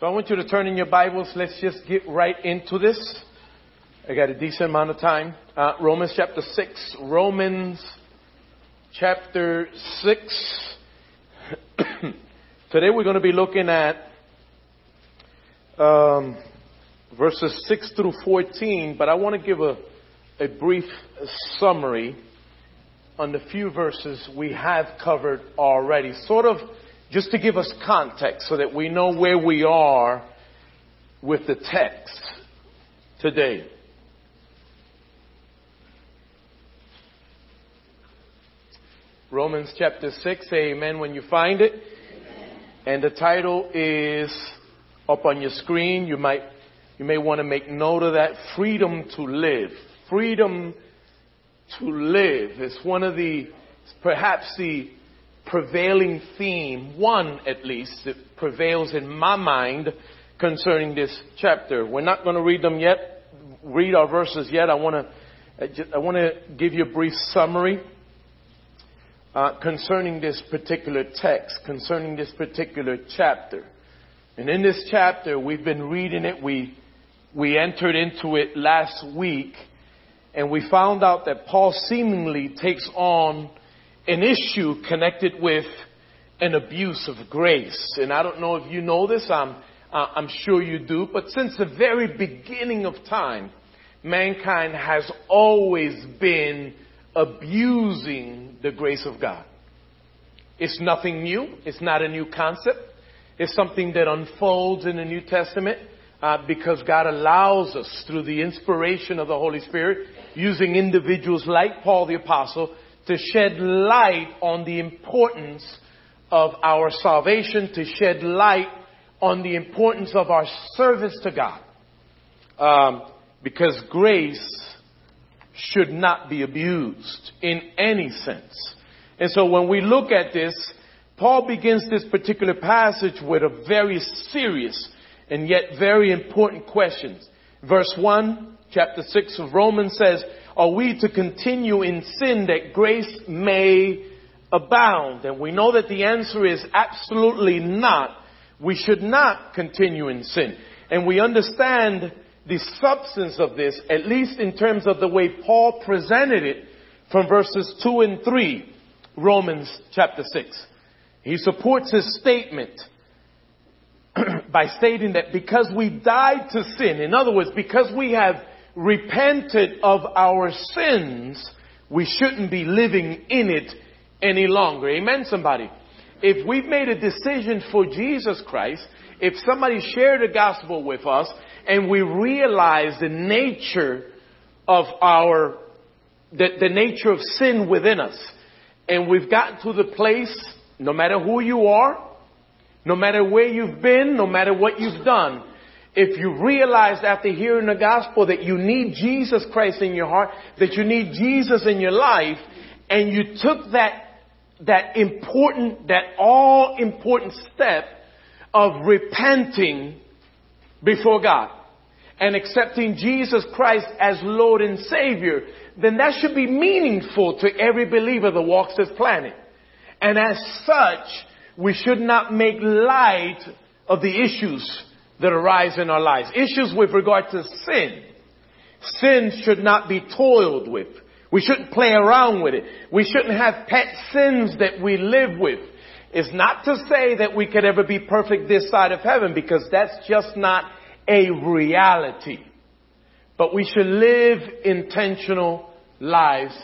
So I want you to turn in your Bibles. Let's just get right into this. I got a decent amount of time. Uh, Romans chapter 6. Romans chapter 6. Today we're going to be looking at um, verses 6 through 14, but I want to give a, a brief summary on the few verses we have covered already. Sort of just to give us context so that we know where we are with the text today. Romans chapter 6, amen when you find it. Amen. And the title is up on your screen. You might, you may want to make note of that. Freedom to live. Freedom to live is one of the, perhaps the prevailing theme, one at least, that prevails in my mind concerning this chapter. We're not going to read them yet, read our verses yet. I want to, I want to give you a brief summary uh, concerning this particular text, concerning this particular chapter. And in this chapter, we've been reading it. We, we entered into it last week and we found out that Paul seemingly takes on an issue connected with an abuse of grace. And I don't know if you know this, I'm, uh, I'm sure you do, but since the very beginning of time, mankind has always been abusing the grace of God. It's nothing new. It's not a new concept. It's something that unfolds in the New Testament uh, because God allows us through the inspiration of the Holy Spirit, using individuals like Paul the Apostle, to shed light on the importance of our salvation, to shed light on the importance of our service to God. Um, because grace should not be abused in any sense. And so when we look at this, Paul begins this particular passage with a very serious and yet very important questions. Verse 1, chapter 6 of Romans says, are we to continue in sin that grace may abound? And we know that the answer is absolutely not. We should not continue in sin. And we understand the substance of this, at least in terms of the way Paul presented it from verses 2 and 3, Romans chapter 6. He supports his statement by stating that because we died to sin, in other words, because we have repented of our sins, we shouldn't be living in it any longer. Amen, somebody. If we've made a decision for Jesus Christ, if somebody shared the gospel with us and we realize the nature of our, the, the nature of sin within us, and we've gotten to the place, no matter who you are, no matter where you've been, no matter what you've done, if you realize after hearing the gospel that you need Jesus Christ in your heart, that you need Jesus in your life, and you took that, that important, that all important step of repenting before God and accepting Jesus Christ as Lord and Savior, then that should be meaningful to every believer that walks this planet. And as such, we should not make light of the issues that arise in our lives. Issues with regard to sin. Sin should not be toiled with. We shouldn't play around with it. We shouldn't have pet sins that we live with. It's not to say that we could ever be perfect this side of heaven because that's just not a reality. But we should live intentional lives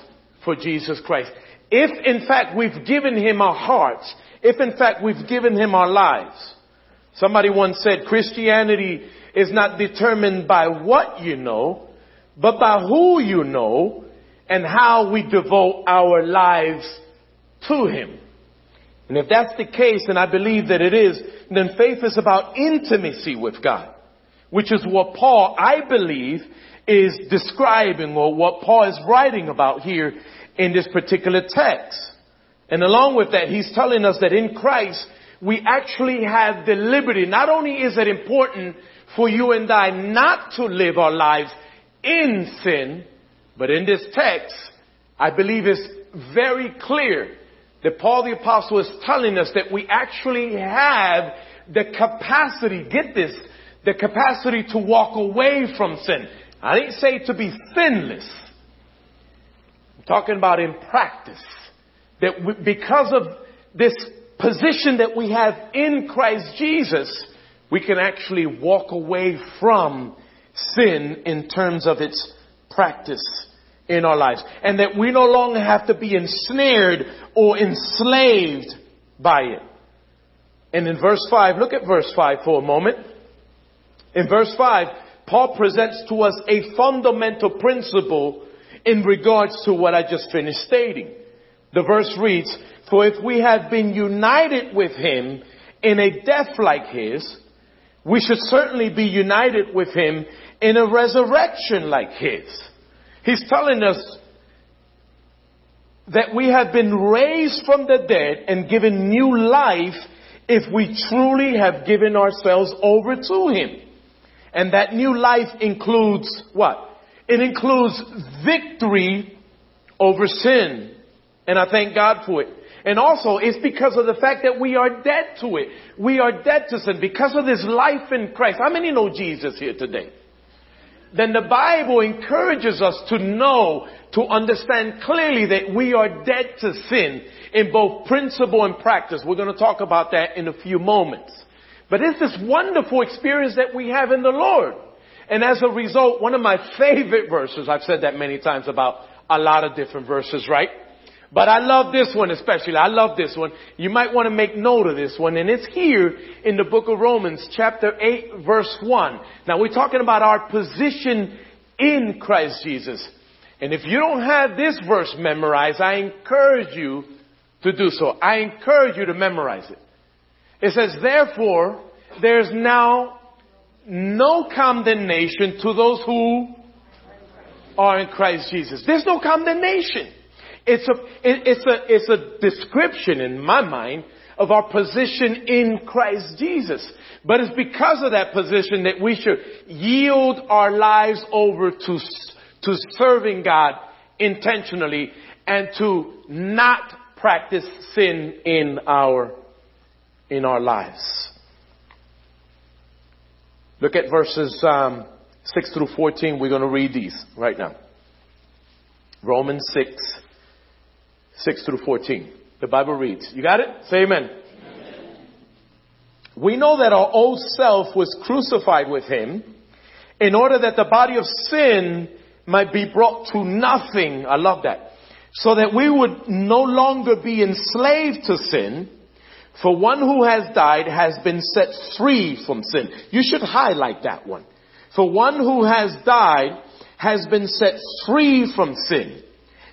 for Jesus Christ. If in fact we've given Him our hearts, if in fact we've given Him our lives, Somebody once said Christianity is not determined by what you know, but by who you know and how we devote our lives to Him. And if that's the case, and I believe that it is, then faith is about intimacy with God, which is what Paul, I believe, is describing or what Paul is writing about here in this particular text. And along with that, he's telling us that in Christ, we actually have the liberty. Not only is it important for you and I not to live our lives in sin, but in this text, I believe it's very clear that Paul the apostle is telling us that we actually have the capacity, get this, the capacity to walk away from sin. I didn't say to be sinless. I'm talking about in practice. That because of this position that we have in Christ Jesus, we can actually walk away from sin in terms of its practice in our lives. And that we no longer have to be ensnared or enslaved by it. And in verse 5, look at verse 5 for a moment. In verse 5, Paul presents to us a fundamental principle in regards to what I just finished stating. The verse reads, For if we have been united with him in a death like his, we should certainly be united with him in a resurrection like his. He's telling us that we have been raised from the dead and given new life if we truly have given ourselves over to him. And that new life includes what? It includes victory over sin. And I thank God for it. And also, it's because of the fact that we are dead to it. We are dead to sin because of this life in Christ. How many know Jesus here today? Then the Bible encourages us to know, to understand clearly that we are dead to sin in both principle and practice. We're going to talk about that in a few moments. But it's this wonderful experience that we have in the Lord. And as a result, one of my favorite verses, I've said that many times about a lot of different verses, right? But I love this one especially. I love this one. You might want to make note of this one. And it's here in the book of Romans chapter 8 verse 1. Now we're talking about our position in Christ Jesus. And if you don't have this verse memorized, I encourage you to do so. I encourage you to memorize it. It says, therefore, there's now no condemnation to those who are in Christ Jesus. There's no condemnation. It's a, it's a, it's a description in my mind of our position in Christ Jesus. But it's because of that position that we should yield our lives over to, to serving God intentionally and to not practice sin in our, in our lives. Look at verses um, 6 through 14. We're going to read these right now. Romans 6, 6 through 14. The Bible reads. You got it? Say amen. amen. We know that our old self was crucified with him in order that the body of sin might be brought to nothing. I love that. So that we would no longer be enslaved to sin. For one who has died has been set free from sin. You should highlight that one. For one who has died has been set free from sin.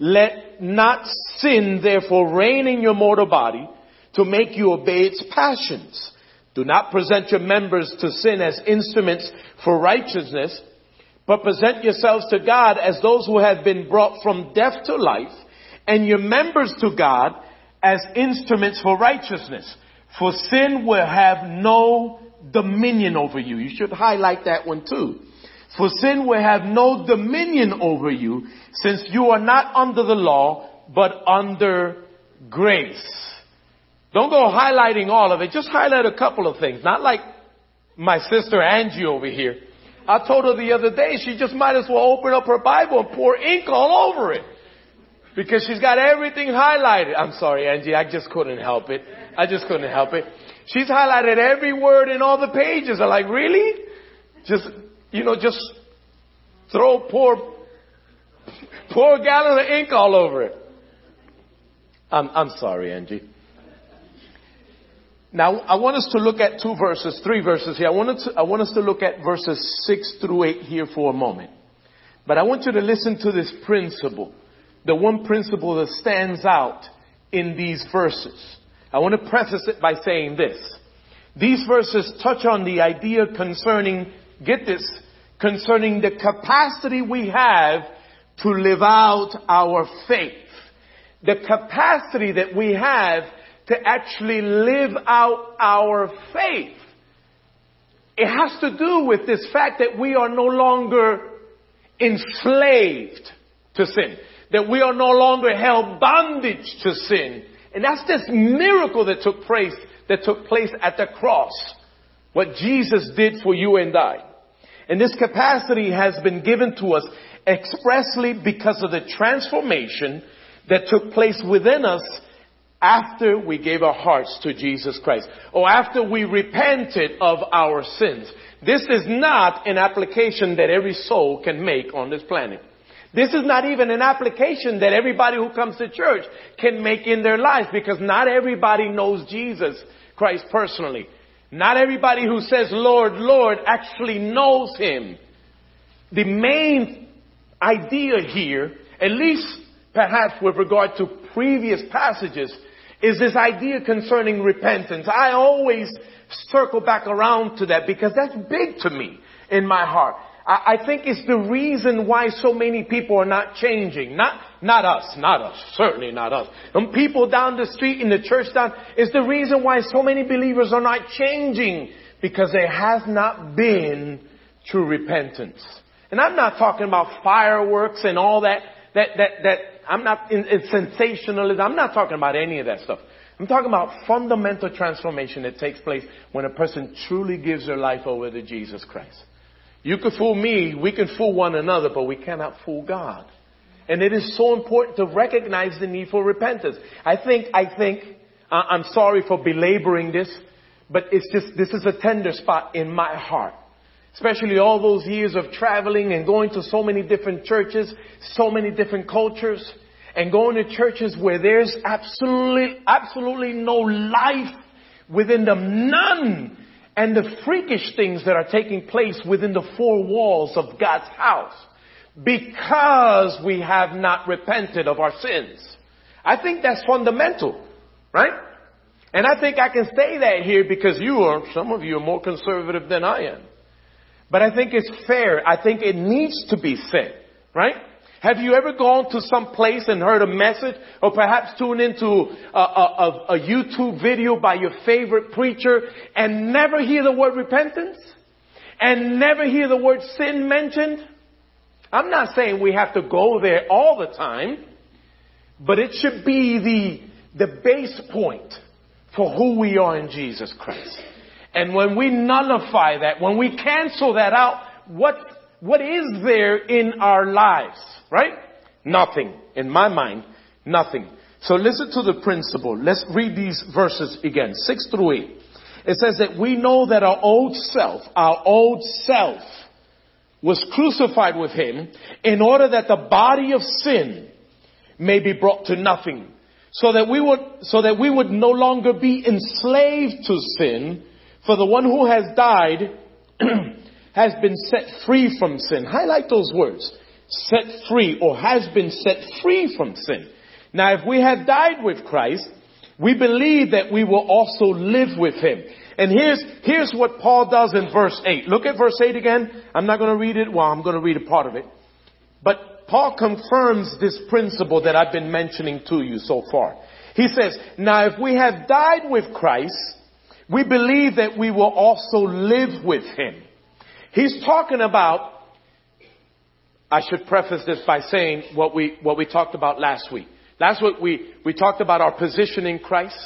Let not sin therefore reign in your mortal body to make you obey its passions. Do not present your members to sin as instruments for righteousness, but present yourselves to God as those who have been brought from death to life, and your members to God as instruments for righteousness. For sin will have no dominion over you. You should highlight that one too. For sin will have no dominion over you since you are not under the law, but under grace. Don't go highlighting all of it. Just highlight a couple of things. Not like my sister Angie over here. I told her the other day she just might as well open up her Bible and pour ink all over it. Because she's got everything highlighted. I'm sorry, Angie. I just couldn't help it. I just couldn't help it. She's highlighted every word in all the pages. I'm like, really? Just you know, just throw pour, poor gallon of ink all over it. I'm, I'm sorry, Angie. Now, I want us to look at two verses, three verses here. I want, to, I want us to look at verses six through eight here for a moment. But I want you to listen to this principle, the one principle that stands out in these verses. I want to preface it by saying this. These verses touch on the idea concerning, get this, concerning the capacity we have to live out our faith. The capacity that we have to actually live out our faith. It has to do with this fact that we are no longer enslaved to sin. That we are no longer held bondage to sin. And that's this miracle that took place, that took place at the cross. What Jesus did for you and I. And this capacity has been given to us expressly because of the transformation that took place within us after we gave our hearts to Jesus Christ or after we repented of our sins. This is not an application that every soul can make on this planet. This is not even an application that everybody who comes to church can make in their life because not everybody knows Jesus Christ personally. Not everybody who says Lord, Lord actually knows Him. The main idea here, at least perhaps with regard to previous passages, is this idea concerning repentance. I always circle back around to that because that's big to me in my heart. I, think it's the reason why so many people are not changing. Not, not us, not us, certainly not us. And people down the street in the church down is the reason why so many believers are not changing because there has not been true repentance. And I'm not talking about fireworks and all that, that, that, that I'm not in, in sensationalism. I'm not talking about any of that stuff. I'm talking about fundamental transformation that takes place when a person truly gives their life over to Jesus Christ. You can fool me, we can fool one another, but we cannot fool God. And it is so important to recognize the need for repentance. I think, I think, uh, I'm sorry for belaboring this, but it's just, this is a tender spot in my heart. Especially all those years of traveling and going to so many different churches, so many different cultures, and going to churches where there's absolutely, absolutely no life within them, none. And the freakish things that are taking place within the four walls of God's house. Because we have not repented of our sins. I think that's fundamental, right? And I think I can say that here because you are, some of you are more conservative than I am. But I think it's fair. I think it needs to be said, right? Have you ever gone to some place and heard a message or perhaps tuned into a, a, a, YouTube video by your favorite preacher and never hear the word repentance? And never hear the word sin mentioned? I'm not saying we have to go there all the time, but it should be the, the base point for who we are in Jesus Christ. And when we nullify that, when we cancel that out, what, what is there in our lives? Right? Nothing. In my mind, nothing. So listen to the principle. Let's read these verses again. Six through eight. It says that we know that our old self, our old self was crucified with him in order that the body of sin may be brought to nothing. So that we would, so that we would no longer be enslaved to sin, for the one who has died has been set free from sin. Highlight those words. Set free or has been set free from sin. Now if we have died with Christ, we believe that we will also live with Him. And here's, here's what Paul does in verse 8. Look at verse 8 again. I'm not going to read it. Well, I'm going to read a part of it. But Paul confirms this principle that I've been mentioning to you so far. He says, now if we have died with Christ, we believe that we will also live with him. He's talking about, I should preface this by saying what we, what we talked about last week. Last week we, we talked about our position in Christ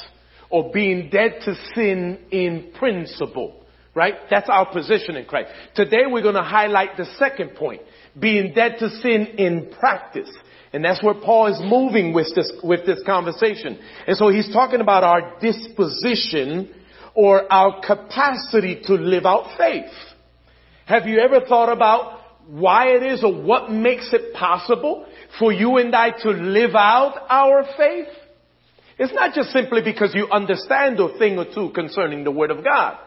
or being dead to sin in principle. Right? That's our position in Christ. Today we're going to highlight the second point. Being dead to sin in practice. And that's where Paul is moving with this, with this conversation. And so he's talking about our disposition or our capacity to live out faith. Have you ever thought about why it is or what makes it possible for you and I to live out our faith? It's not just simply because you understand a thing or two concerning the Word of God.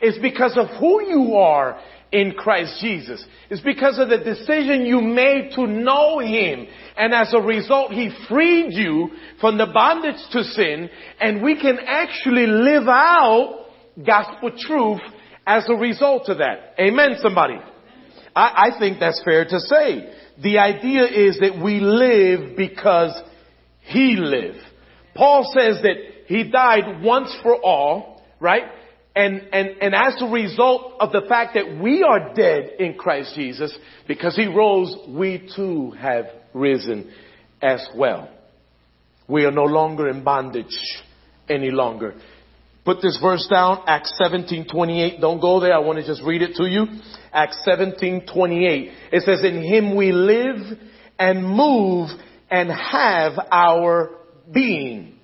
It's because of who you are in Christ Jesus. It's because of the decision you made to know Him. And as a result, He freed you from the bondage to sin and we can actually live out gospel truth as a result of that. Amen, somebody. I, I think that's fair to say. The idea is that we live because He lived. Paul says that He died once for all, right? And, and, and as a result of the fact that we are dead in Christ Jesus, because He rose, we too have risen as well. We are no longer in bondage any longer. Put this verse down, Acts 17, 28. Don't go there. I want to just read it to you. Acts 17, 28. It says, in him we live and move and have our being.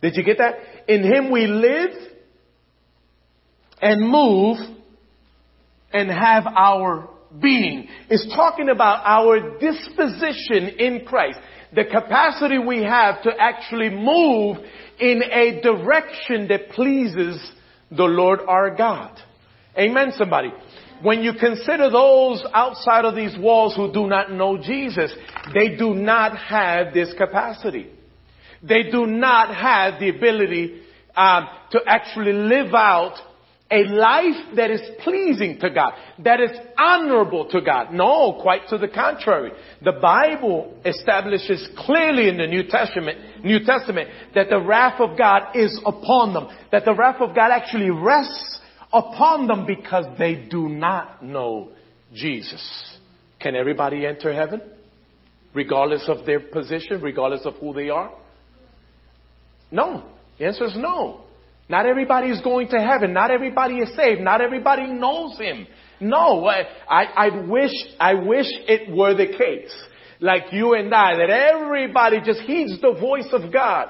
Did you get that? In him we live and move and have our being. It's talking about our disposition in Christ. The capacity we have to actually move in a direction that pleases the Lord our God. Amen, somebody. When you consider those outside of these walls who do not know Jesus, they do not have this capacity. They do not have the ability um, to actually live out a life that is pleasing to God, that is honorable to God. No, quite to the contrary. The Bible establishes clearly in the New Testament, New Testament, that the wrath of God is upon them, that the wrath of God actually rests upon them because they do not know Jesus. Can everybody enter heaven? Regardless of their position, regardless of who they are? No. The answer is no. Not everybody is going to heaven. Not everybody is saved. Not everybody knows Him. No, I, I wish, I wish it were the case. Like you and I, that everybody just heeds the voice of God.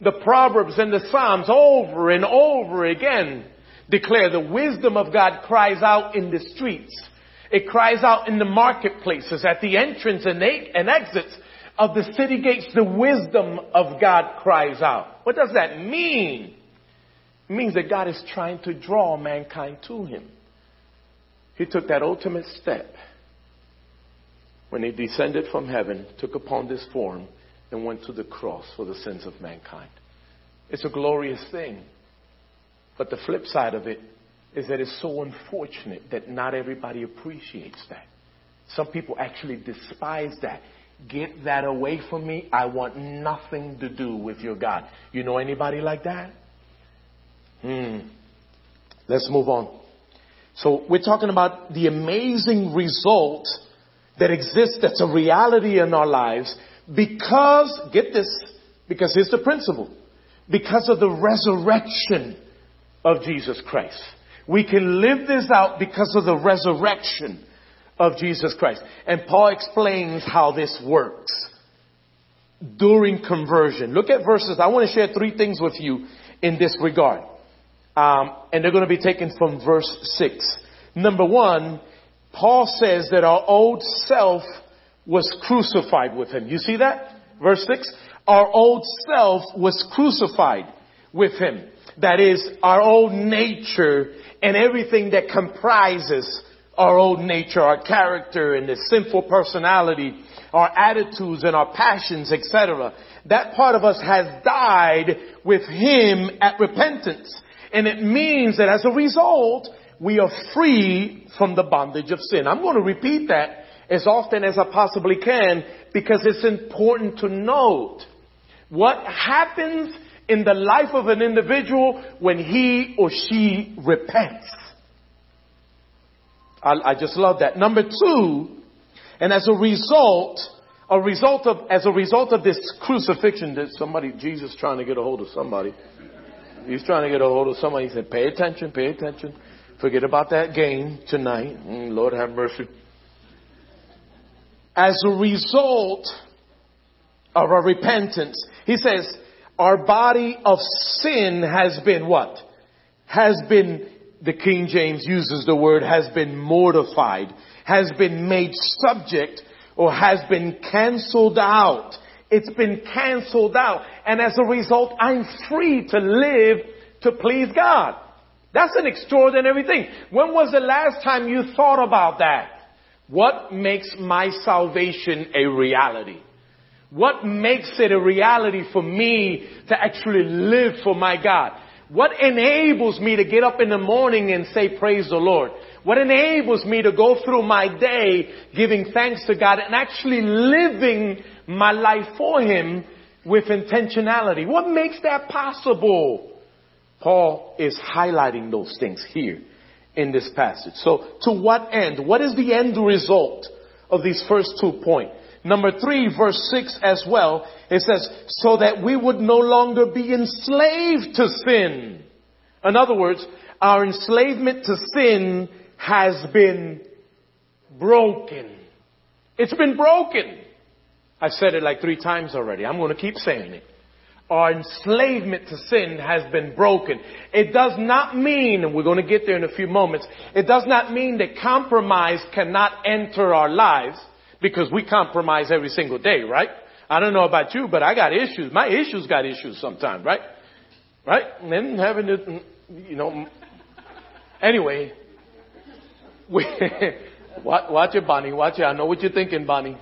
The Proverbs and the Psalms over and over again declare the wisdom of God cries out in the streets. It cries out in the marketplaces, at the entrance and, and exits of the city gates. The wisdom of God cries out. What does that mean? It means that God is trying to draw mankind to Him. He took that ultimate step when He descended from heaven, took upon this form, and went to the cross for the sins of mankind. It's a glorious thing. But the flip side of it is that it's so unfortunate that not everybody appreciates that. Some people actually despise that. Get that away from me. I want nothing to do with your God. You know anybody like that? Hmm. Let's move on. So we're talking about the amazing result that exists that's a reality in our lives because, get this, because here's the principle. Because of the resurrection of Jesus Christ. We can live this out because of the resurrection of Jesus Christ. And Paul explains how this works during conversion. Look at verses. I want to share three things with you in this regard. Um, and they're going to be taken from verse 6. Number one, Paul says that our old self was crucified with him. You see that? Verse 6. Our old self was crucified with him. That is, our old nature and everything that comprises our old nature, our character and the sinful personality, our attitudes and our passions, etc. That part of us has died with him at repentance. And it means that as a result, we are free from the bondage of sin. I'm going to repeat that as often as I possibly can because it's important to note what happens in the life of an individual when he or she repents. I, I just love that. Number two, and as a result, a result of, as a result of this crucifixion that somebody, Jesus trying to get a hold of somebody. He's trying to get a hold of somebody. He said, pay attention, pay attention. Forget about that game tonight. Mm, Lord have mercy. As a result of our repentance, he says, our body of sin has been what? Has been, the King James uses the word, has been mortified, has been made subject, or has been cancelled out. It's been canceled out. And as a result, I'm free to live to please God. That's an extraordinary thing. When was the last time you thought about that? What makes my salvation a reality? What makes it a reality for me to actually live for my God? What enables me to get up in the morning and say praise the Lord? What enables me to go through my day giving thanks to God and actually living my life for Him with intentionality? What makes that possible? Paul is highlighting those things here in this passage. So to what end? What is the end result of these first two points? Number three, verse six as well, it says, so that we would no longer be enslaved to sin. In other words, our enslavement to sin has been broken. It's been broken. I've said it like three times already. I'm going to keep saying it. Our enslavement to sin has been broken. It does not mean, and we're going to get there in a few moments, it does not mean that compromise cannot enter our lives because we compromise every single day, right? I don't know about you, but I got issues. My issues got issues sometimes, right? Right? And then having to, you know, anyway, we, watch, watch it, Bonnie. Watch it. I know what you're thinking, Bonnie.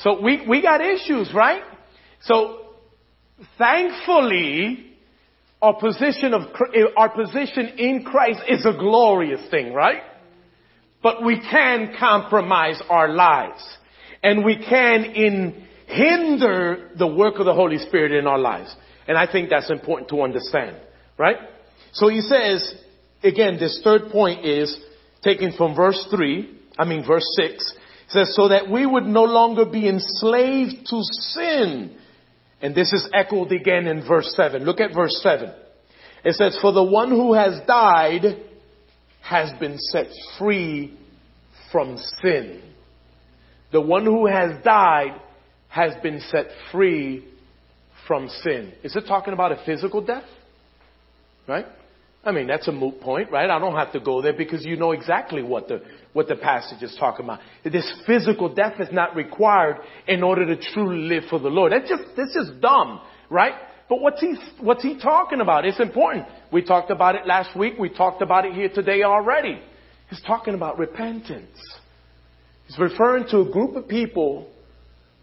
So we, we got issues, right? So thankfully, our position of, eh, our position in Christ is a glorious thing, right? But we can compromise our lives. And we can in, hinder the work of the Holy Spirit in our lives. And I think that's important to understand, right? So he says, again, this third point is taken from verse 3, I mean verse 6, says, so that we would no longer be enslaved to sin. And this is echoed again in verse 7. Look at verse 7. It says, for the one who has died has been set free from sin. The one who has died has been set free from sin. Is it talking about a physical death? Right? I mean, that's a moot point, right? I don't have to go there because you know exactly what the, what the passage is talking about. This physical death is not required in order to truly live for the Lord. That's just, this is dumb, right? But what's he, what's he talking about? It's important. We talked about it last week. We talked about it here today already. He's talking about repentance. He's referring to a group of people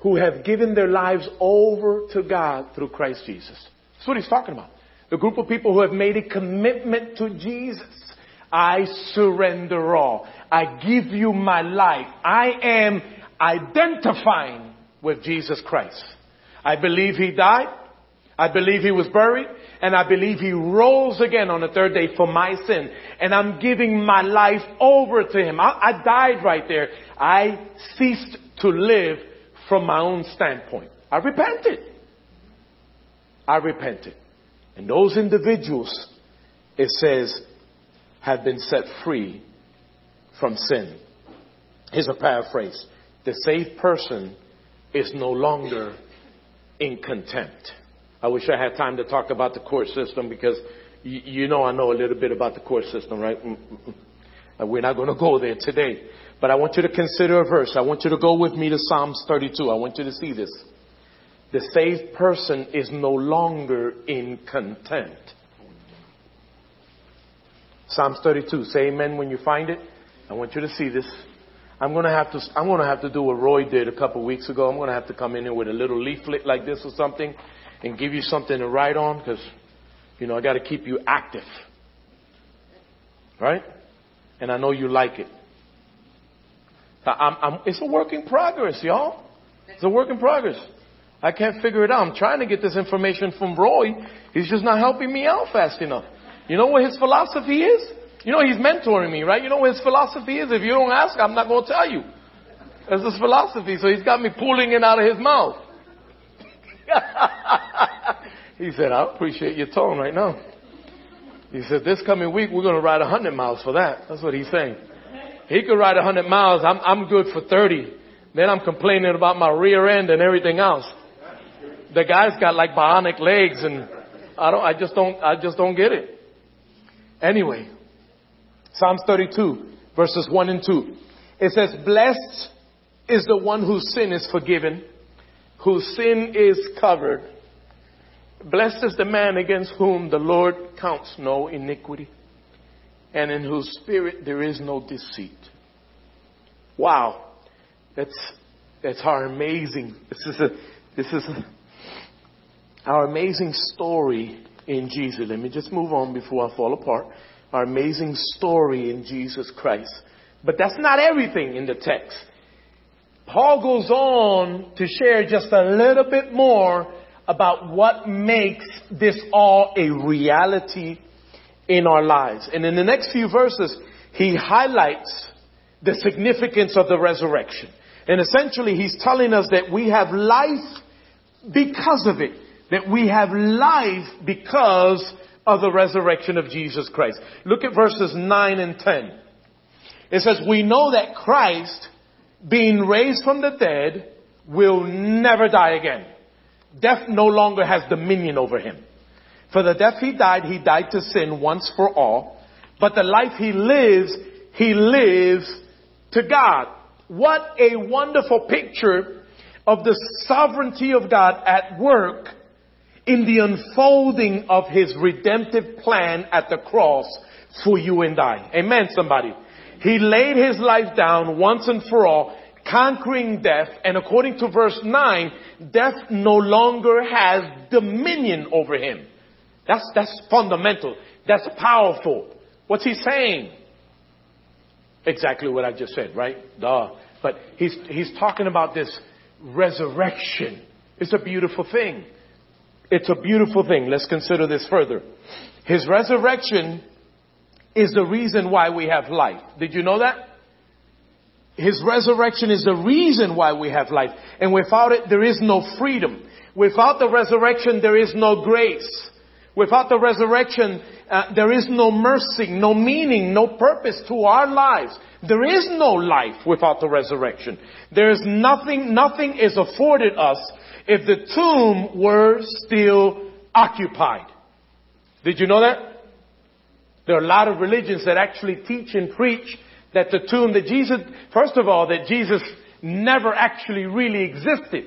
who have given their lives over to God through Christ Jesus. That's what he's talking about. The group of people who have made a commitment to Jesus. I surrender all. I give you my life. I am identifying with Jesus Christ. I believe he died. I believe he was buried and I believe he rose again on the third day for my sin. And I'm giving my life over to him. I, I died right there. I ceased to live from my own standpoint. I repented. I repented. And those individuals, it says, have been set free from sin. Here's a paraphrase. The saved person is no longer in contempt. I wish I had time to talk about the court system because you, you know I know a little bit about the court system, right? Mm, mm, mm. Mm. We're not going to go there today. But I want you to consider a verse. I want you to go with me to Psalms 32. I want you to see this. The saved person is no longer in contempt. Psalms 32. Say amen when you find it. I want you to see this. I'm gonna have to, I'm gonna have to do what Roy did a couple of weeks ago. I'm gonna have to come in here with a little leaflet like this or something and give you something to write on because, you know, I got to keep you active. Right? And I know you like it. I'm, I'm, it's a work in progress, y'all. It's a work in progress. I can't figure it out. I'm trying to get this information from Roy. He's just not helping me out fast enough. You know what his philosophy is? You know he's mentoring me, right? You know what his philosophy is? If you don't ask, I'm not going to tell you. That's his philosophy. So he's got me pulling it out of his mouth. he said, I appreciate your tone right now. He said, this coming week, we're going to ride 100 miles for that. That's what he's saying. He could ride 100 miles. I'm, I'm good for 30. Then I'm complaining about my rear end and everything else. The guy's got like bionic legs and I don't, I just don't, I just don't get it. Anyway, Psalms 32 verses 1 and 2. It says, blessed is the one whose sin is forgiven whose sin is covered. Blessed is the man against whom the Lord counts no iniquity, and in whose spirit there is no deceit. Wow. That's, that's our amazing, this is a, this is a, our amazing story in Jesus. Let me just move on before I fall apart. Our amazing story in Jesus Christ. But that's not everything in the text. Paul goes on to share just a little bit more about what makes this all a reality in our lives. And in the next few verses, he highlights the significance of the resurrection. And essentially, he's telling us that we have life because of it. That we have life because of the resurrection of Jesus Christ. Look at verses 9 and 10. It says, We know that Christ, being raised from the dead, will never die again. Death no longer has dominion over him. For the death he died, he died to sin once for all. But the life he lives, he lives to God. What a wonderful picture of the sovereignty of God at work in the unfolding of his redemptive plan at the cross for you and I. Amen, somebody. He laid his life down once and for all, conquering death, and according to verse 9, death no longer has dominion over him. That's, that's fundamental. That's powerful. What's he saying? Exactly what I just said, right? Duh. But he's, he's talking about this resurrection. It's a beautiful thing. It's a beautiful thing. Let's consider this further. His resurrection is the reason why we have life. Did you know that? His resurrection is the reason why we have life. And without it, there is no freedom. Without the resurrection, there is no grace. Without the resurrection, uh, there is no mercy, no meaning, no purpose to our lives. There is no life without the resurrection. There is nothing, nothing is afforded us if the tomb were still occupied. Did you know that? There are a lot of religions that actually teach and preach that the tomb that Jesus, first of all, that Jesus never actually really existed.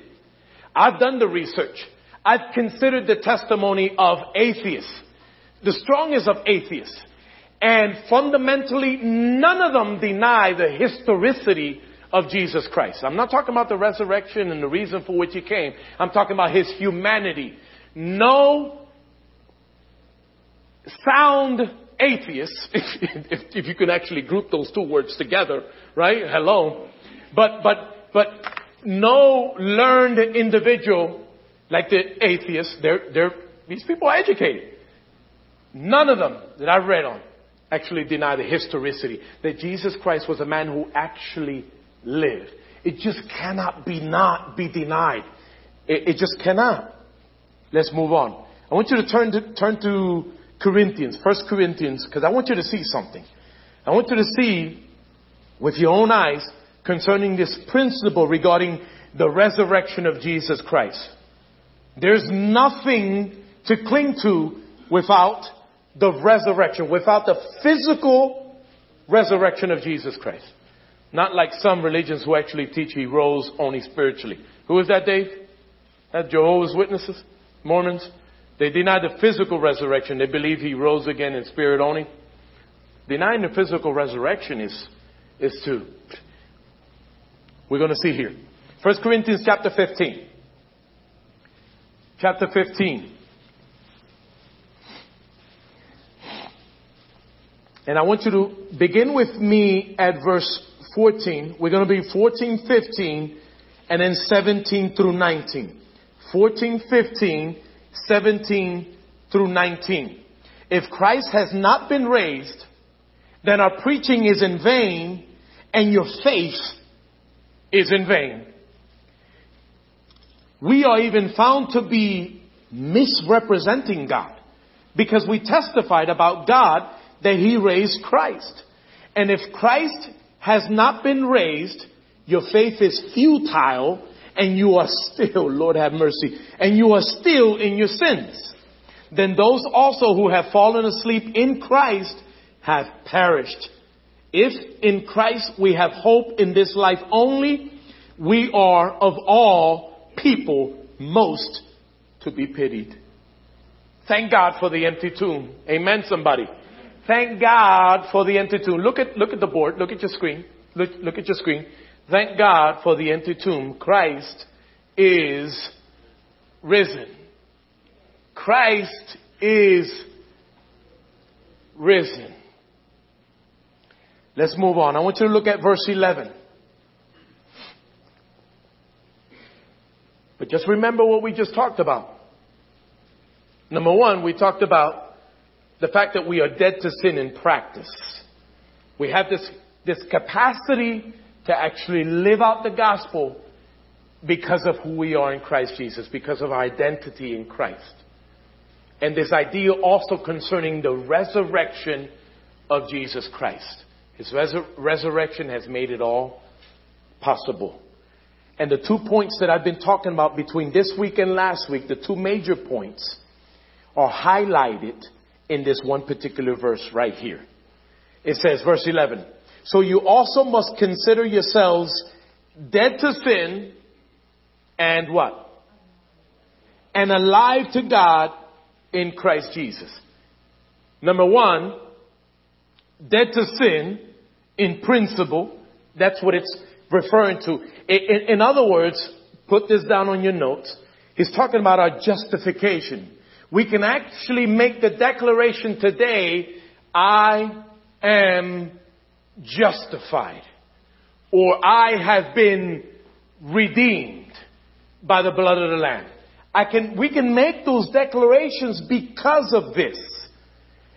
I've done the research. I've considered the testimony of atheists, the strongest of atheists. And fundamentally, none of them deny the historicity of Jesus Christ. I'm not talking about the resurrection and the reason for which he came. I'm talking about his humanity. No sound atheist, if, if, if, you can actually group those two words together, right? Hello. But, but, but no learned individual like the atheists, they're, they're, these people are educated. None of them that I've read on actually deny the historicity that Jesus Christ was a man who actually lived. It just cannot be not be denied. It, it just cannot. Let's move on. I want you to turn to, turn to Corinthians, First Corinthians, because I want you to see something. I want you to see with your own eyes concerning this principle regarding the resurrection of Jesus Christ. There's nothing to cling to without the resurrection, without the physical resurrection of Jesus Christ. Not like some religions who actually teach he rose only spiritually. Who is that, Dave? That Jehovah's Witnesses? Mormons? They deny the physical resurrection. They believe he rose again in spirit only. Denying the physical resurrection is, is to, we're going to see here. 1 Corinthians chapter 15. Chapter 15. And I want you to begin with me at verse 14. We're going to be 14, 15, and then 17 through 19. 14, 15, 17 through 19. If Christ has not been raised, then our preaching is in vain and your faith is in vain. We are even found to be misrepresenting God because we testified about God that He raised Christ. And if Christ has not been raised, your faith is futile and you are still, Lord have mercy, and you are still in your sins. Then those also who have fallen asleep in Christ have perished. If in Christ we have hope in this life only, we are of all people most to be pitied. Thank God for the empty tomb. Amen, somebody. Thank God for the empty tomb. Look at, look at the board. Look at your screen. Look, look at your screen. Thank God for the empty tomb. Christ is risen. Christ is risen. Let's move on. I want you to look at verse 11. But just remember what we just talked about. Number one, we talked about the fact that we are dead to sin in practice. We have this, this capacity to actually live out the gospel because of who we are in Christ Jesus, because of our identity in Christ. And this idea also concerning the resurrection of Jesus Christ. His resur- resurrection has made it all possible. And the two points that I've been talking about between this week and last week, the two major points, are highlighted in this one particular verse right here. It says, verse 11, So you also must consider yourselves dead to sin and what? And alive to God in Christ Jesus. Number one, dead to sin in principle. That's what it's referring to. In, other words, put this down on your notes. He's talking about our justification. We can actually make the declaration today, I am justified. Or I have been redeemed by the blood of the Lamb. I can, we can make those declarations because of this.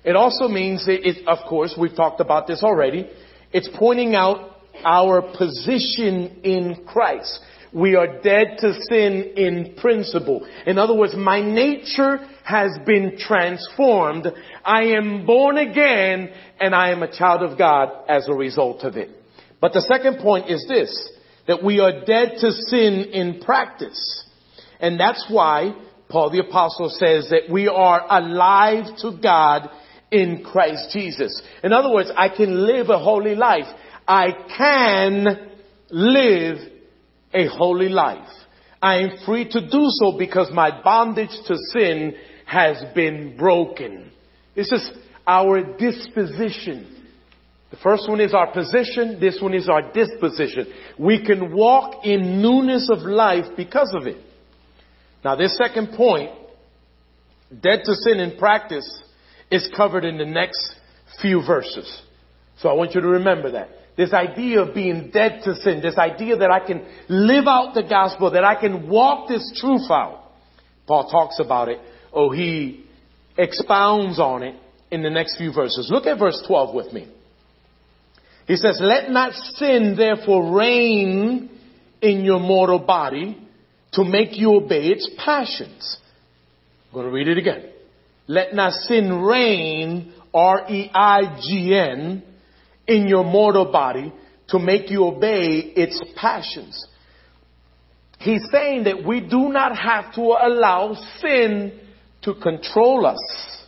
It also means, it, it, of course, we've talked about this already. It's pointing out our position in Christ. We are dead to sin in principle. In other words, my nature has been transformed. I am born again and I am a child of God as a result of it. But the second point is this, that we are dead to sin in practice. And that's why Paul the apostle says that we are alive to God in Christ Jesus. In other words, I can live a holy life. I can live a holy life. I am free to do so because my bondage to sin has been broken. This is our disposition. The first one is our position. This one is our disposition. We can walk in newness of life because of it. Now this second point, dead to sin in practice, is covered in the next few verses. So I want you to remember that. This idea of being dead to sin, this idea that I can live out the gospel, that I can walk this truth out. Paul talks about it, or he expounds on it in the next few verses. Look at verse 12 with me. He says, Let not sin therefore reign in your mortal body to make you obey its passions. I'm going to read it again. Let not sin reign, R-E-I-G-N, in your mortal body to make you obey its passions. He's saying that we do not have to allow sin to control us,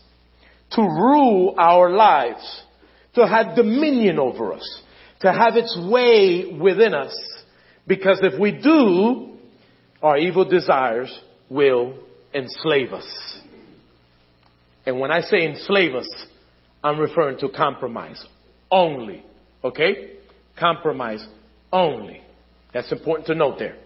to rule our lives, to have dominion over us, to have its way within us. Because if we do, our evil desires will enslave us. And when I say enslave us, I'm referring to compromise only. Okay? Compromise only. That's important to note there.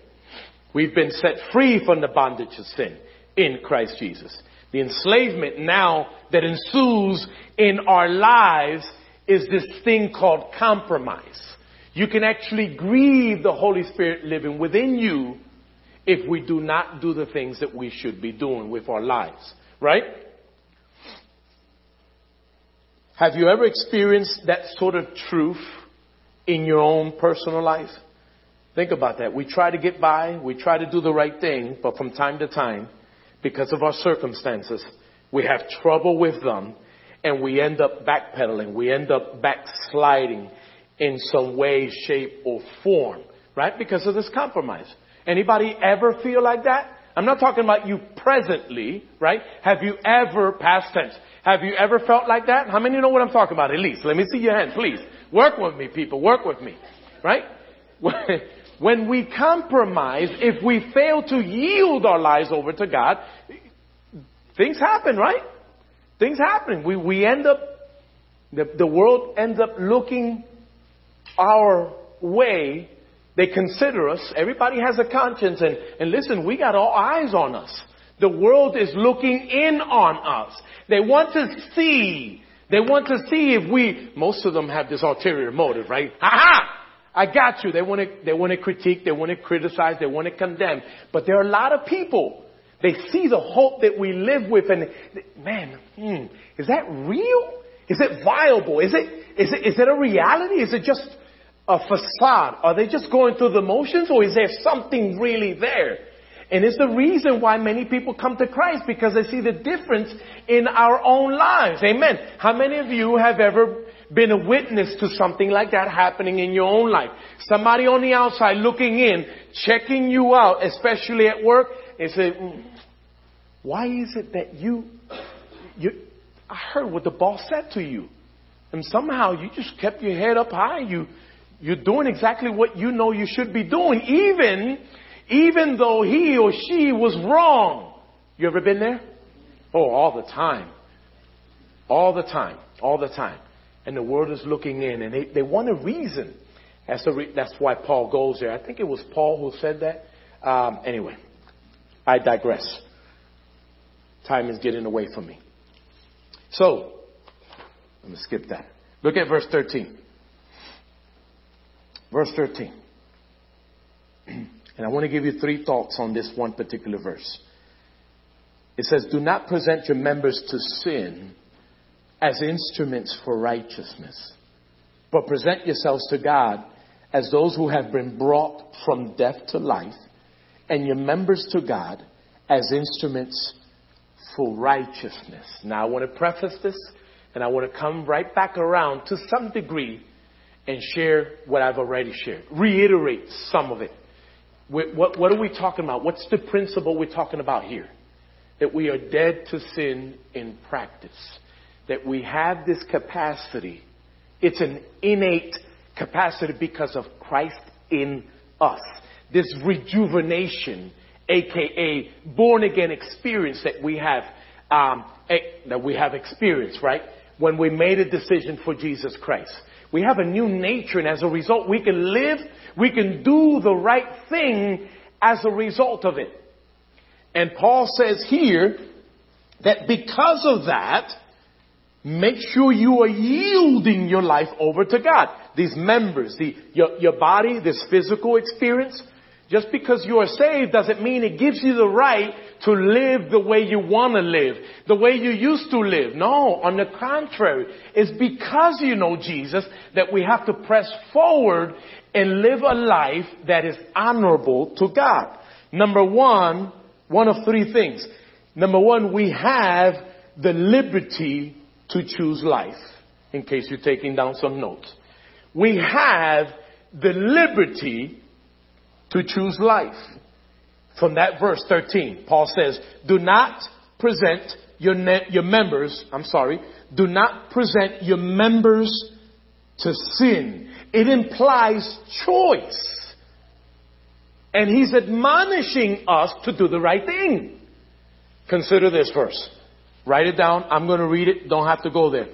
We've been set free from the bondage of sin in Christ Jesus. The enslavement now that ensues in our lives is this thing called compromise. You can actually grieve the Holy Spirit living within you if we do not do the things that we should be doing with our lives. Right? Have you ever experienced that sort of truth in your own personal life? Think about that. We try to get by, we try to do the right thing, but from time to time, because of our circumstances, we have trouble with them and we end up backpedaling. We end up backsliding in some way, shape, or form, right? Because of this compromise. Anybody ever feel like that? I'm not talking about you presently, right? Have you ever, past tense, have you ever felt like that? How many know what I'm talking about? At least. Let me see your hand, please. Work with me, people. Work with me. Right? When we compromise, if we fail to yield our lives over to God, things happen, right? Things happen. We, we end up, the, the world ends up looking our way. They consider us. Everybody has a conscience and, and listen, we got all eyes on us. The world is looking in on us. They want to see. They want to see if we, most of them have this ulterior motive, right? Ha ha! I got you. They want to, they want to critique, they want to criticize, they want to condemn. But there are a lot of people, they see the hope that we live with and, man, hmm, is that real? Is it viable? Is it, is it, is it a reality? Is it just a facade? Are they just going through the motions or is there something really there? And it's the reason why many people come to Christ because they see the difference in our own lives. Amen. How many of you have ever been a witness to something like that happening in your own life? Somebody on the outside looking in, checking you out, especially at work, and say, mm, why is it that you, you, I heard what the boss said to you. And somehow you just kept your head up high. You, you're doing exactly what you know you should be doing, even, even though he or she was wrong. You ever been there? Oh, all the time. All the time. All the time. And the world is looking in and they, they want a reason. That's, the re- that's why Paul goes there. I think it was Paul who said that. Um, anyway, I digress. Time is getting away from me. So, going to skip that. Look at verse 13. Verse 13. And I want to give you three thoughts on this one particular verse. It says, Do not present your members to sin as instruments for righteousness, but present yourselves to God as those who have been brought from death to life, and your members to God as instruments for righteousness. Now, I want to preface this, and I want to come right back around to some degree and share what I've already shared, reiterate some of it. What, what, are we talking about? What's the principle we're talking about here? That we are dead to sin in practice. That we have this capacity. It's an innate capacity because of Christ in us. This rejuvenation, aka born again experience that we have, um, that we have experienced, right? When we made a decision for Jesus Christ. We have a new nature and as a result we can live, we can do the right thing as a result of it. And Paul says here that because of that, make sure you are yielding your life over to God. These members, the, your, your body, this physical experience, just because you are saved doesn't mean it gives you the right to live the way you want to live, the way you used to live. No, on the contrary, it's because you know Jesus that we have to press forward and live a life that is honorable to God. Number one, one of three things. Number one, we have the liberty to choose life, in case you're taking down some notes. We have the liberty to choose life. From that verse 13, Paul says, do not present your, ne- your members, I'm sorry, do not present your members to sin. It implies choice. And he's admonishing us to do the right thing. Consider this verse. Write it down. I'm going to read it. Don't have to go there.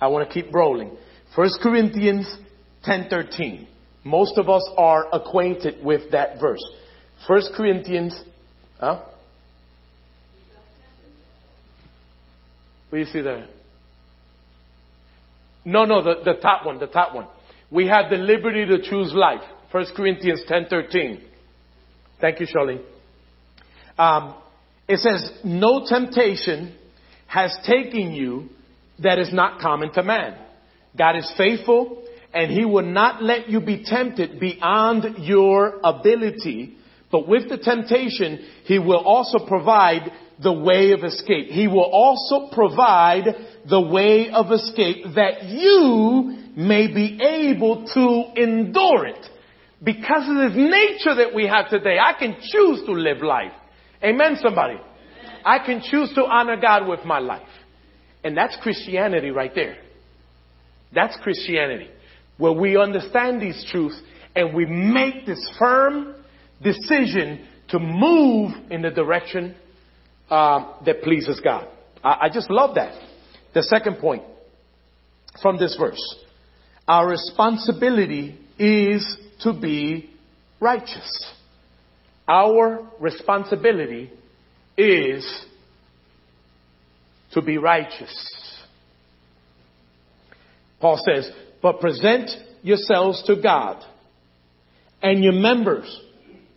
I want to keep rolling. 1 Corinthians 10:13. Most of us are acquainted with that verse. 1 Corinthians, huh? What do you see there? No, no, the, the top one, the top one. We have the liberty to choose life. 1 Corinthians 10:13. Thank you, Charlene. Um, it says, "No temptation has taken you that is not common to man. God is faithful, and he will not let you be tempted beyond your ability. But with the temptation, he will also provide the way of escape. He will also provide the way of escape that you may be able to endure it. Because of this nature that we have today, I can choose to live life. Amen, somebody. I can choose to honor God with my life. And that's Christianity right there. That's Christianity where we understand these truths and we make this firm decision to move in the direction um, that pleases God. I, I just love that. The second point from this verse our responsibility is to be righteous. Our responsibility is to be righteous. Paul says, but present yourselves to God and your members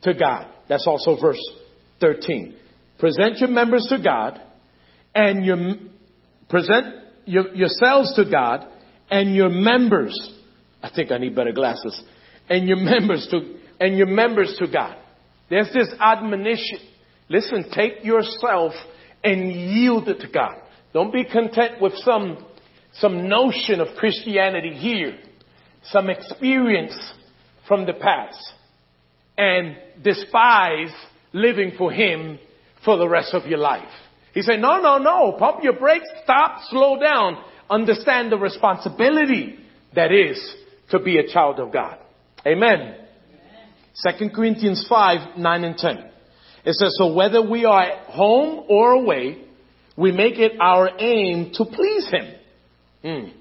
to God. That's also verse 13. Present your members to God and your, present your, yourselves to God and your members. I think I need better glasses. And your members to, and your members to God. There's this admonition. Listen, take yourself and yield it to God. Don't be content with some, some notion of Christianity here, some experience from the past, and despise living for Him for the rest of your life. He said, no, no, no, pump your brakes, stop, slow down, understand the responsibility that is to be a child of God. Amen. Second Corinthians 5, 9 and 10. It says, so whether we are at home or away, we make it our aim to please Him. Mm.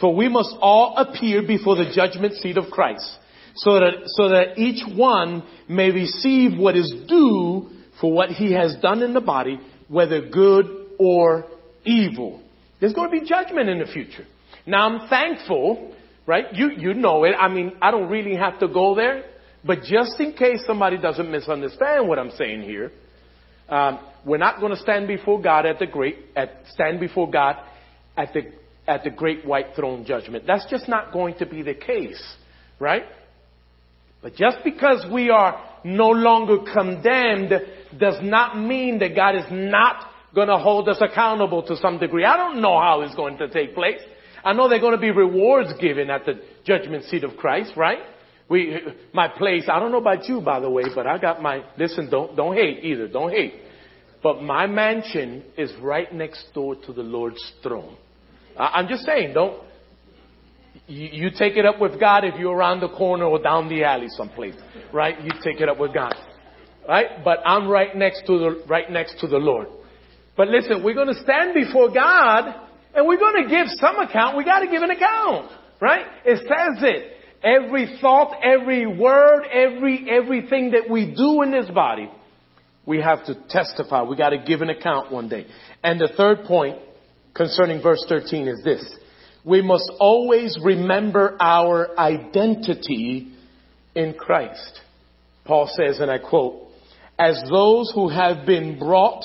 For we must all appear before the judgment seat of Christ, so that, so that each one may receive what is due for what he has done in the body, whether good or evil. There's going to be judgment in the future. Now I'm thankful, right? You, you know it. I mean, I don't really have to go there, but just in case somebody doesn't misunderstand what I'm saying here, um, we're not going to stand before God at the great, at, stand before God at the, at the great white throne judgment. That's just not going to be the case, right? But just because we are no longer condemned does not mean that God is not going to hold us accountable to some degree. I don't know how it's going to take place. I know there are going to be rewards given at the judgment seat of Christ, right? We, my place, I don't know about you, by the way, but I got my, listen, don't, don't hate either, don't hate. But my mansion is right next door to the Lord's throne. I, am just saying, don't, you, you take it up with God if you're around the corner or down the alley someplace, right? You take it up with God. Right? But I'm right next to the, right next to the Lord. But listen, we're going to stand before God and we're going to give some account. We got to give an account. Right? It says it. Every thought, every word, every, everything that we do in this body, we have to testify. We got to give an account one day. And the third point concerning verse 13 is this. We must always remember our identity in Christ. Paul says, and I quote, as those who have been brought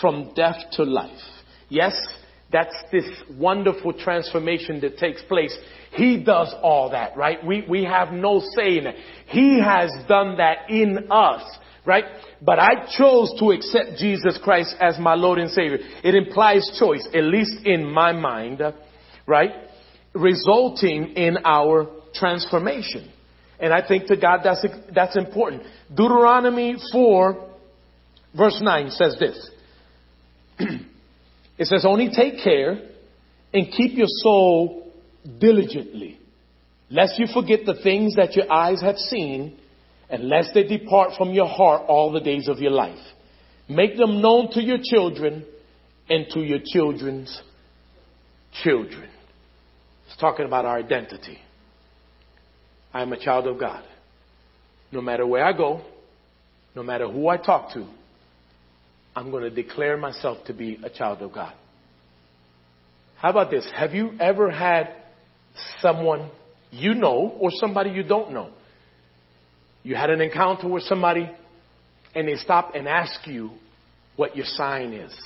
from death to life. Yes, that's this wonderful transformation that takes place. He does all that, right? We, we have no say in it. He has done that in us, right? But I chose to accept Jesus Christ as my Lord and Savior. It implies choice, at least in my mind, right? Resulting in our transformation. And I think to God that's, that's important. Deuteronomy 4 verse 9 says this. it says, only take care and keep your soul diligently, lest you forget the things that your eyes have seen and lest they depart from your heart all the days of your life. Make them known to your children and to your children's children. It's talking about our identity. I am a child of God. No matter where I go, no matter who I talk to, I'm going to declare myself to be a child of God. How about this? Have you ever had someone you know or somebody you don't know? You had an encounter with somebody and they stop and ask you what your sign is.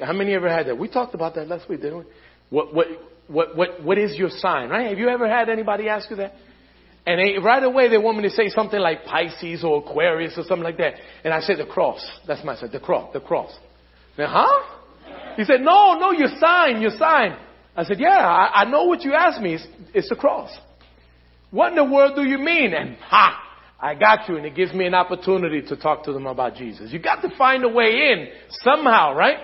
How many ever had that? We talked about that last week, didn't we? What, what, what, what, what is your sign, right? Have you ever had anybody ask you that? And they, right away they want me to say something like Pisces or Aquarius or something like that. And I said the cross. That's my sign. The cross. The cross. Then, huh? He said, no, no, your sign, your sign. I said, yeah, I, I know what you asked me. It's, it's the cross. What in the world do you mean? And ha! I got you. And it gives me an opportunity to talk to them about Jesus. You got to find a way in somehow, right?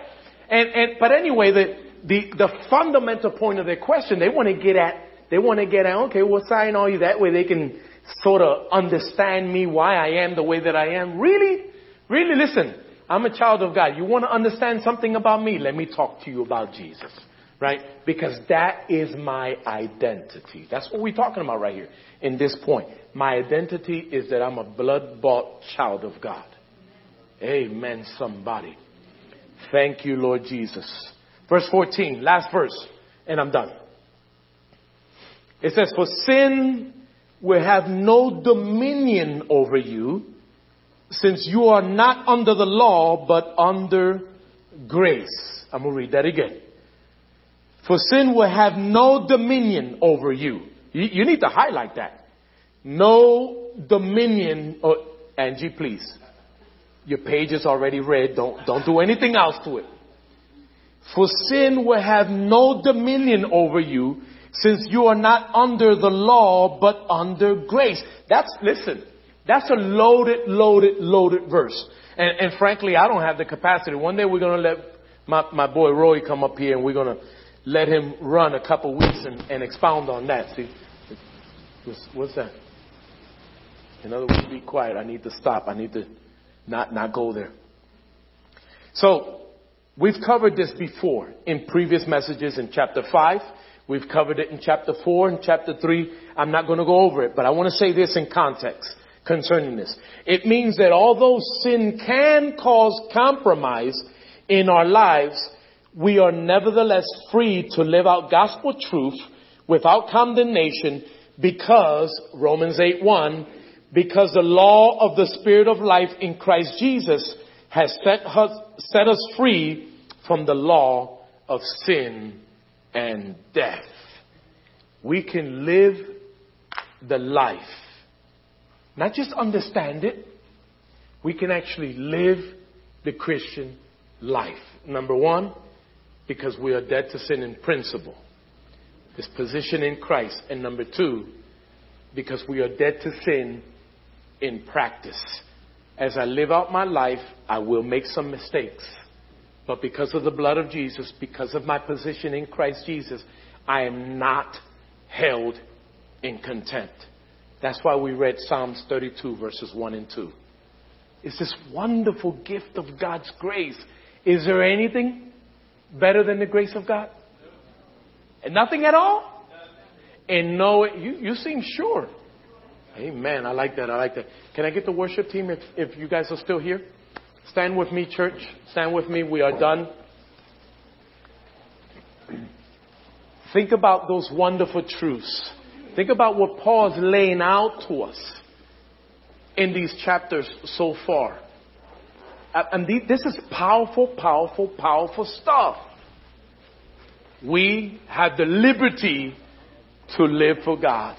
And, and, but anyway, the, the, the fundamental point of their question, they want to get at they want to get out, okay, what sign are you? That way they can sort of understand me, why I am the way that I am. Really? Really listen. I'm a child of God. You want to understand something about me? Let me talk to you about Jesus. Right? Because that is my identity. That's what we're talking about right here in this point. My identity is that I'm a blood bought child of God. Amen, somebody. Thank you, Lord Jesus. Verse 14, last verse, and I'm done. It says, For sin will have no dominion over you, since you are not under the law, but under grace. I'm going to read that again. For sin will have no dominion over you. You, you need to highlight that. No dominion. Oh, Angie, please. Your page is already read. Don't, don't do anything else to it. For sin will have no dominion over you since you are not under the law, but under grace. That's, listen, that's a loaded, loaded, loaded verse. And, and frankly, I don't have the capacity. One day we're going to let my, my boy Roy come up here and we're going to let him run a couple weeks and, and expound on that. See, what's, what's that? In other words, be quiet. I need to stop. I need to not, not go there. So, we've covered this before in previous messages in chapter 5. We've covered it in chapter 4 and chapter 3. I'm not going to go over it, but I want to say this in context concerning this. It means that although sin can cause compromise in our lives, we are nevertheless free to live out gospel truth without condemnation because, Romans 8 1, because the law of the Spirit of life in Christ Jesus has set us, set us free from the law of sin and death. We can live the life. Not just understand it, we can actually live the Christian life. Number one, because we are dead to sin in principle. This position in Christ. And number two, because we are dead to sin in practice. As I live out my life, I will make some mistakes. But because of the blood of Jesus, because of my position in Christ Jesus, I am not held in contempt. That's why we read Psalms 32 verses 1 and 2. It's this wonderful gift of God's grace. Is there anything better than the grace of God? And nothing at all? And no, you, you seem sure. Amen. I like that. I like that. Can I get the worship team if, if you guys are still here? Stand with me, church. Stand with me. We are done. Think about those wonderful truths. Think about what Paul is laying out to us in these chapters so far. And this is powerful, powerful, powerful stuff. We have the liberty to live for God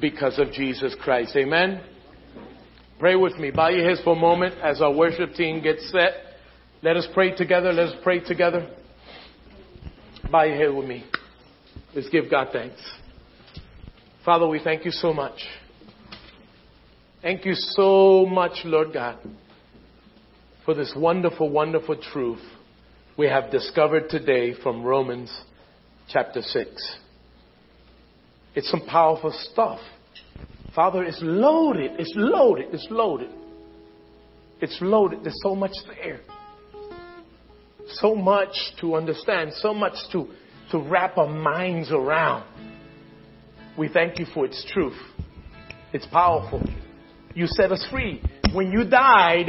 because of Jesus Christ. Amen. Pray with me. Bow your heads for a moment as our worship team gets set. Let us pray together. Let us pray together. Bow your head with me. Let's give God thanks. Father, we thank you so much. Thank you so much, Lord God, for this wonderful, wonderful truth we have discovered today from Romans chapter 6. It's some powerful stuff. Father, it's loaded. It's loaded. It's loaded. It's loaded. There's so much there. So much to understand. So much to, to wrap our minds around. We thank you for its truth. It's powerful. You set us free. When you died,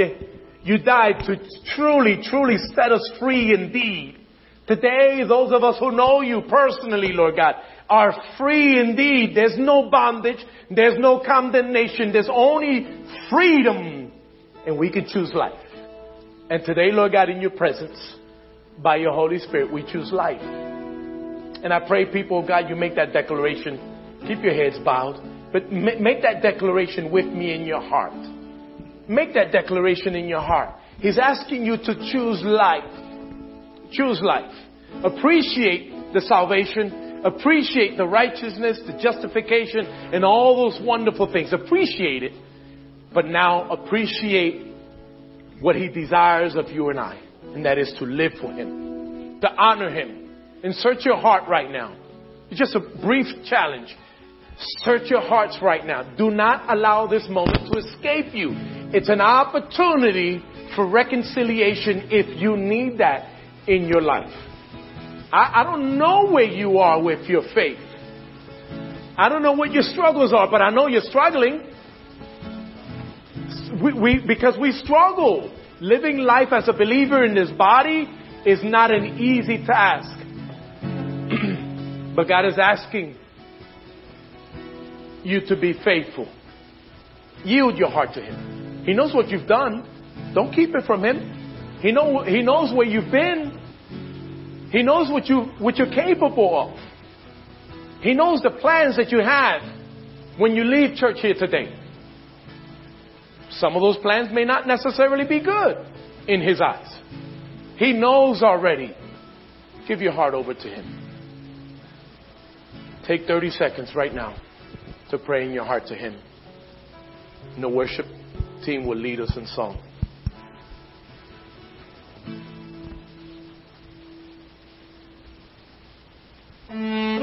you died to truly, truly set us free indeed. Today, those of us who know you personally, Lord God, are free indeed. There's no bondage. There's no condemnation. There's only freedom. And we can choose life. And today, Lord God, in your presence, by your Holy Spirit, we choose life. And I pray, people, God, you make that declaration. Keep your heads bowed. But make that declaration with me in your heart. Make that declaration in your heart. He's asking you to choose life. Choose life. Appreciate the salvation Appreciate the righteousness, the justification, and all those wonderful things. Appreciate it. But now appreciate what He desires of you and I. And that is to live for Him, to honor Him. And search your heart right now. It's just a brief challenge. Search your hearts right now. Do not allow this moment to escape you. It's an opportunity for reconciliation if you need that in your life. I, I don't know where you are with your faith. I don't know what your struggles are, but I know you're struggling. We, we, because we struggle. living life as a believer in this body is not an easy task. but God is asking you to be faithful. Yield your heart to Him. He knows what you've done. Don't keep it from Him. He, know, he knows where you've been. He knows what, you, what you're capable of. He knows the plans that you have when you leave church here today. Some of those plans may not necessarily be good in His eyes. He knows already. Give your heart over to Him. Take 30 seconds right now to pray in your heart to Him. And the worship team will lead us in song. I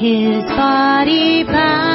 His body bound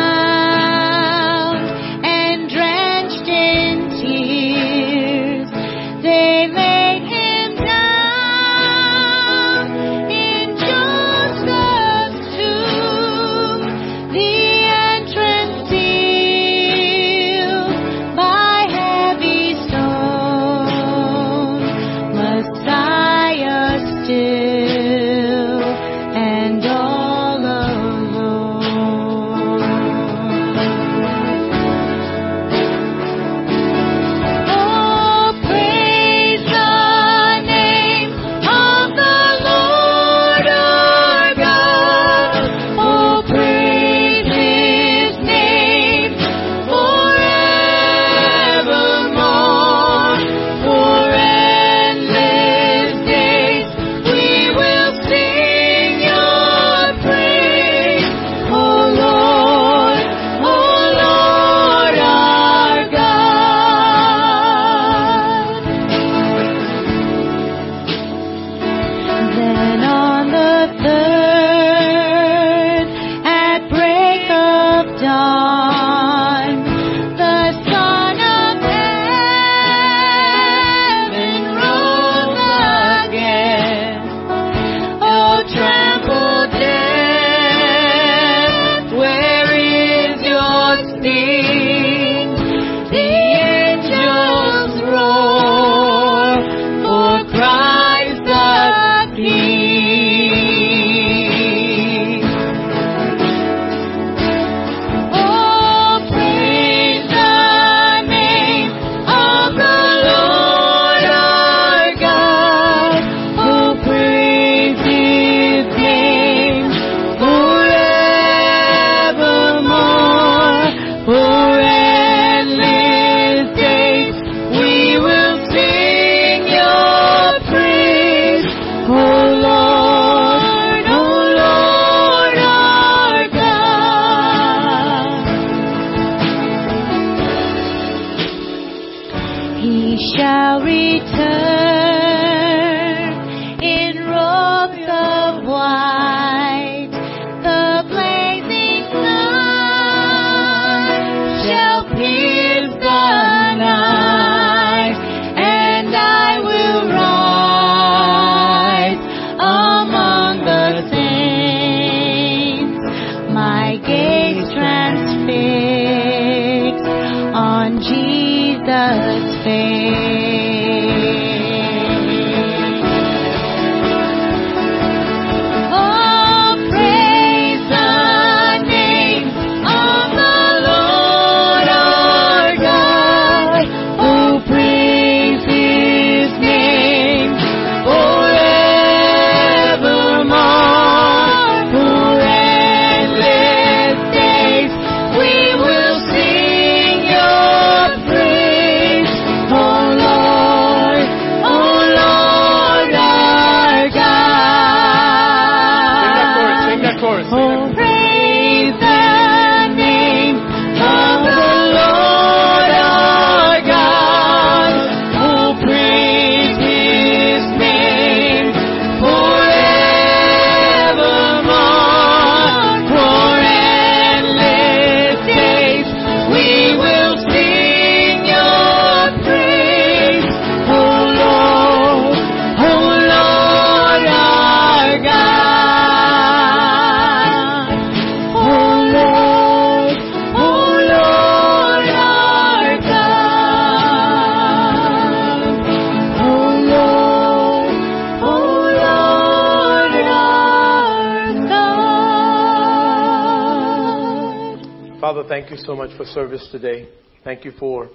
you so much for service today. Thank you for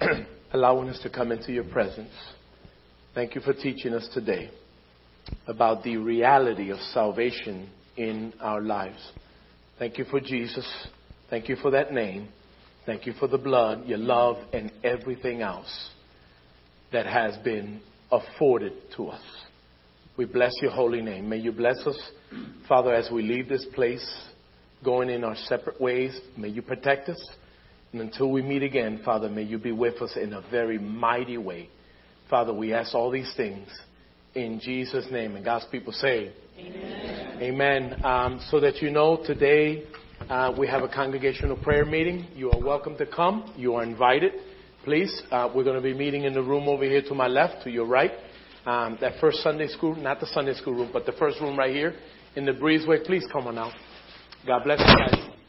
allowing us to come into your presence. Thank you for teaching us today about the reality of salvation in our lives. Thank you for Jesus. Thank you for that name. Thank you for the blood, your love, and everything else that has been afforded to us. We bless your holy name. May you bless us, Father, as we leave this place, going in our separate ways. May you protect us. And until we meet again, Father, may you be with us in a very mighty way. Father, we ask all these things in Jesus' name. And God's people say, Amen. Amen. Um, so that you know, today uh, we have a congregational prayer meeting. You are welcome to come. You are invited. Please, uh, we're going to be meeting in the room over here to my left, to your right. Um, that first Sunday school, not the Sunday school room, but the first room right here in the breezeway. Please come on out. God bless you guys.